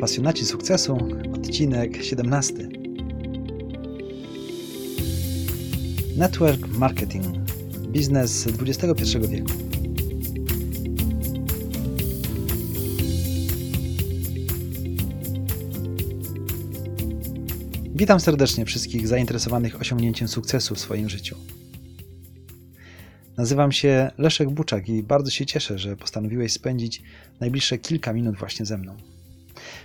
Pasjonaci sukcesu, odcinek 17. Network marketing. Biznes XXI wieku. Witam serdecznie wszystkich zainteresowanych osiągnięciem sukcesu w swoim życiu. Nazywam się Leszek Buczak i bardzo się cieszę, że postanowiłeś spędzić najbliższe kilka minut właśnie ze mną.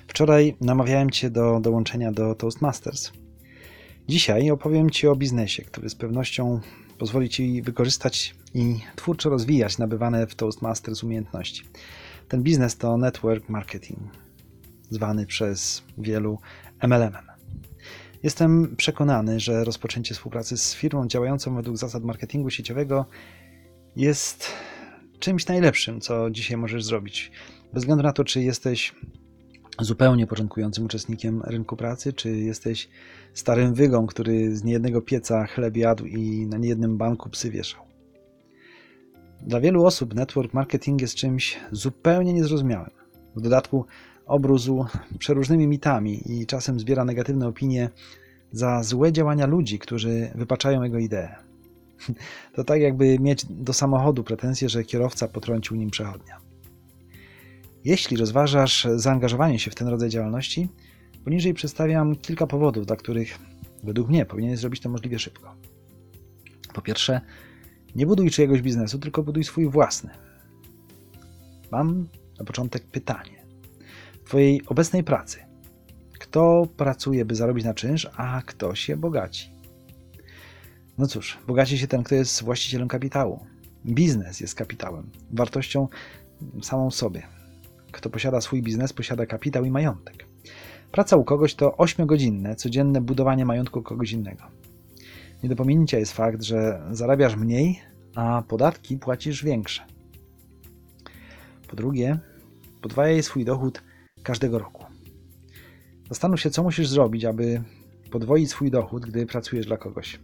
Wczoraj namawiałem Cię do dołączenia do Toastmasters. Dzisiaj opowiem Ci o biznesie, który z pewnością pozwoli Ci wykorzystać i twórczo rozwijać nabywane w Toastmasters umiejętności. Ten biznes to network marketing, zwany przez wielu MLM-em. Jestem przekonany, że rozpoczęcie współpracy z firmą działającą według zasad marketingu sieciowego jest czymś najlepszym, co dzisiaj możesz zrobić. Bez względu na to, czy jesteś zupełnie początkującym uczestnikiem rynku pracy, czy jesteś starym wygą, który z niejednego pieca chleb jadł i na niejednym banku psy wieszał. Dla wielu osób network marketing jest czymś zupełnie niezrozumiałym. W dodatku obrózł przeróżnymi mitami i czasem zbiera negatywne opinie za złe działania ludzi, którzy wypaczają jego idee. To tak jakby mieć do samochodu pretensje, że kierowca potrącił nim przechodnia. Jeśli rozważasz zaangażowanie się w ten rodzaj działalności, poniżej przedstawiam kilka powodów, dla których według mnie powinieneś zrobić to możliwie szybko. Po pierwsze, nie buduj czyjegoś biznesu, tylko buduj swój własny. Mam na początek pytanie. W Twojej obecnej pracy, kto pracuje, by zarobić na czynsz, a kto się bogaci? No cóż, bogaci się ten, kto jest właścicielem kapitału. Biznes jest kapitałem, wartością samą sobie. Kto posiada swój biznes, posiada kapitał i majątek. Praca u kogoś to 8-godzinne, codzienne budowanie majątku kogoś innego. Nie do pominięcia jest fakt, że zarabiasz mniej, a podatki płacisz większe. Po drugie, podwajaj swój dochód każdego roku. Zastanów się, co musisz zrobić, aby podwoić swój dochód, gdy pracujesz dla kogoś.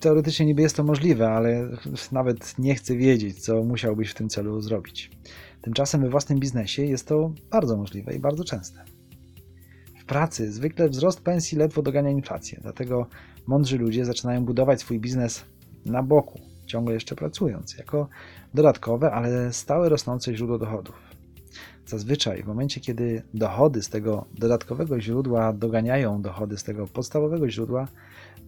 Teoretycznie niby jest to możliwe, ale nawet nie chcę wiedzieć, co musiałbyś w tym celu zrobić. Tymczasem we własnym biznesie jest to bardzo możliwe i bardzo częste. W pracy zwykle wzrost pensji ledwo dogania inflację, dlatego mądrzy ludzie zaczynają budować swój biznes na boku, ciągle jeszcze pracując, jako dodatkowe, ale stałe rosnące źródło dochodów. Zazwyczaj w momencie, kiedy dochody z tego dodatkowego źródła doganiają dochody z tego podstawowego źródła,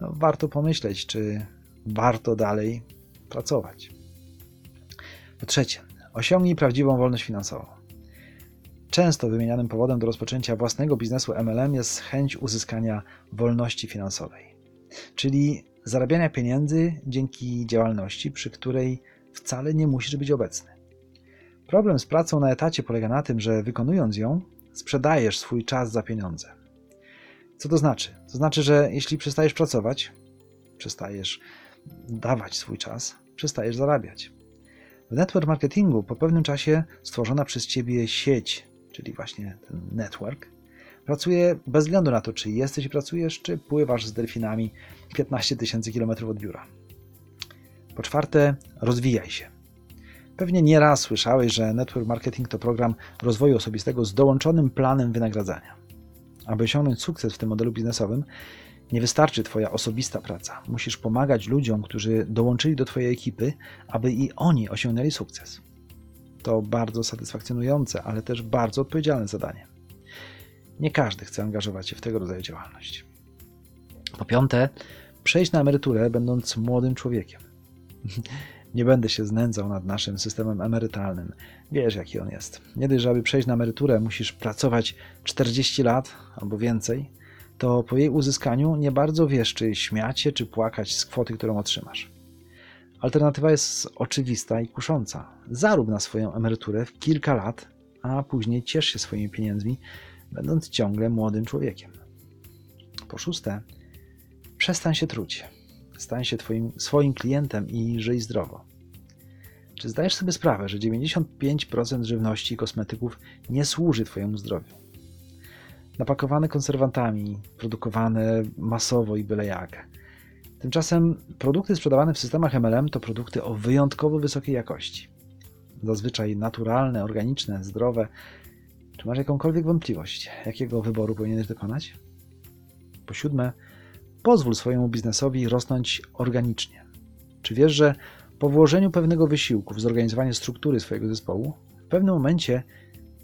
no warto pomyśleć, czy warto dalej pracować. Po trzecie, osiągnij prawdziwą wolność finansową. Często wymienianym powodem do rozpoczęcia własnego biznesu MLM jest chęć uzyskania wolności finansowej, czyli zarabiania pieniędzy dzięki działalności, przy której wcale nie musisz być obecny. Problem z pracą na etacie polega na tym, że wykonując ją, sprzedajesz swój czas za pieniądze. Co to znaczy? To znaczy, że jeśli przestajesz pracować, przestajesz dawać swój czas, przestajesz zarabiać. W network marketingu po pewnym czasie stworzona przez ciebie sieć, czyli właśnie ten network, pracuje bez względu na to, czy jesteś i pracujesz, czy pływasz z delfinami 15 tysięcy kilometrów od biura. Po czwarte, rozwijaj się. Pewnie nieraz słyszałeś, że network marketing to program rozwoju osobistego z dołączonym planem wynagradzania. Aby osiągnąć sukces w tym modelu biznesowym, nie wystarczy Twoja osobista praca. Musisz pomagać ludziom, którzy dołączyli do Twojej ekipy, aby i oni osiągnęli sukces. To bardzo satysfakcjonujące, ale też bardzo odpowiedzialne zadanie. Nie każdy chce angażować się w tego rodzaju działalność. Po piąte, przejść na emeryturę, będąc młodym człowiekiem. Nie będę się znęcał nad naszym systemem emerytalnym. Wiesz, jaki on jest. Nie dość, że aby przejść na emeryturę, musisz pracować 40 lat albo więcej, to po jej uzyskaniu nie bardzo wiesz, czy śmiać się, czy płakać z kwoty, którą otrzymasz. Alternatywa jest oczywista i kusząca. Zarób na swoją emeryturę w kilka lat, a później ciesz się swoimi pieniędzmi, będąc ciągle młodym człowiekiem. Po szóste, przestań się truć. Stań się twoim, swoim klientem i żyj zdrowo. Czy zdajesz sobie sprawę, że 95% żywności i kosmetyków nie służy Twojemu zdrowiu? Napakowane konserwantami, produkowane masowo i byle jak. Tymczasem produkty sprzedawane w systemach MLM to produkty o wyjątkowo wysokiej jakości. Zazwyczaj naturalne, organiczne, zdrowe. Czy masz jakąkolwiek wątpliwość, jakiego wyboru powinieneś dokonać? Po siódme, pozwól swojemu biznesowi rosnąć organicznie. Czy wiesz, że po włożeniu pewnego wysiłku w zorganizowanie struktury swojego zespołu, w pewnym momencie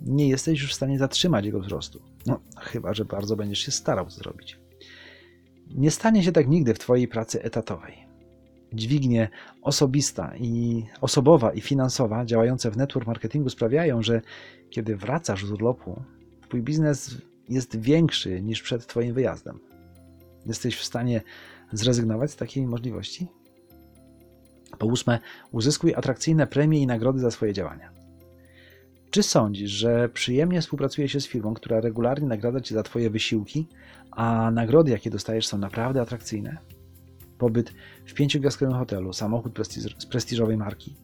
nie jesteś już w stanie zatrzymać jego wzrostu? No, chyba, że bardzo będziesz się starał to zrobić. Nie stanie się tak nigdy w Twojej pracy etatowej. Dźwignie osobista i osobowa i finansowa działające w network marketingu sprawiają, że kiedy wracasz z urlopu, Twój biznes jest większy niż przed Twoim wyjazdem. Jesteś w stanie zrezygnować z takiej możliwości? Po ósme, uzyskuj atrakcyjne premie i nagrody za swoje działania. Czy sądzisz, że przyjemnie współpracuje się z firmą, która regularnie nagradza cię za Twoje wysiłki, a nagrody, jakie dostajesz, są naprawdę atrakcyjne? Pobyt w pięciogwiazdkowym hotelu, samochód prestiż, z prestiżowej marki.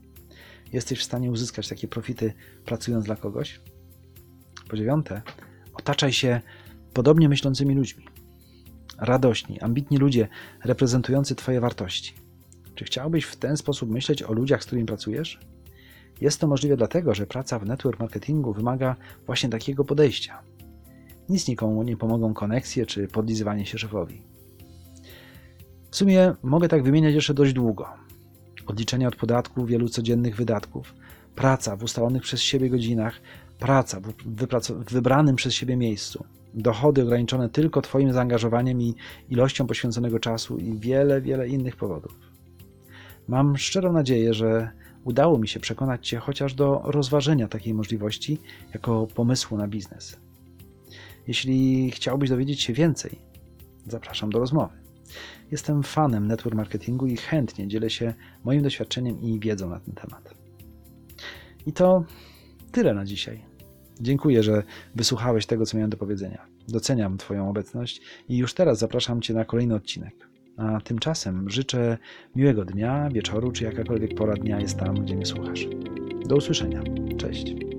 Jesteś w stanie uzyskać takie profity pracując dla kogoś? Po dziewiąte, otaczaj się podobnie myślącymi ludźmi. Radośni, ambitni ludzie reprezentujący Twoje wartości. Czy chciałbyś w ten sposób myśleć o ludziach, z którymi pracujesz? Jest to możliwe dlatego, że praca w network marketingu wymaga właśnie takiego podejścia. Nic nikomu nie pomogą koneksje czy podlizywanie się szefowi. W sumie mogę tak wymieniać jeszcze dość długo. Odliczenie od podatku wielu codziennych wydatków, praca w ustalonych przez siebie godzinach, praca w, w wybranym przez siebie miejscu, dochody ograniczone tylko Twoim zaangażowaniem i ilością poświęconego czasu i wiele, wiele innych powodów. Mam szczerą nadzieję, że udało mi się przekonać Cię chociaż do rozważenia takiej możliwości jako pomysłu na biznes. Jeśli chciałbyś dowiedzieć się więcej, zapraszam do rozmowy. Jestem fanem network marketingu i chętnie dzielę się moim doświadczeniem i wiedzą na ten temat. I to tyle na dzisiaj. Dziękuję, że wysłuchałeś tego, co miałem do powiedzenia. Doceniam Twoją obecność i już teraz zapraszam Cię na kolejny odcinek. A tymczasem życzę miłego dnia, wieczoru, czy jakakolwiek pora dnia jest tam, gdzie mnie słuchasz. Do usłyszenia. Cześć.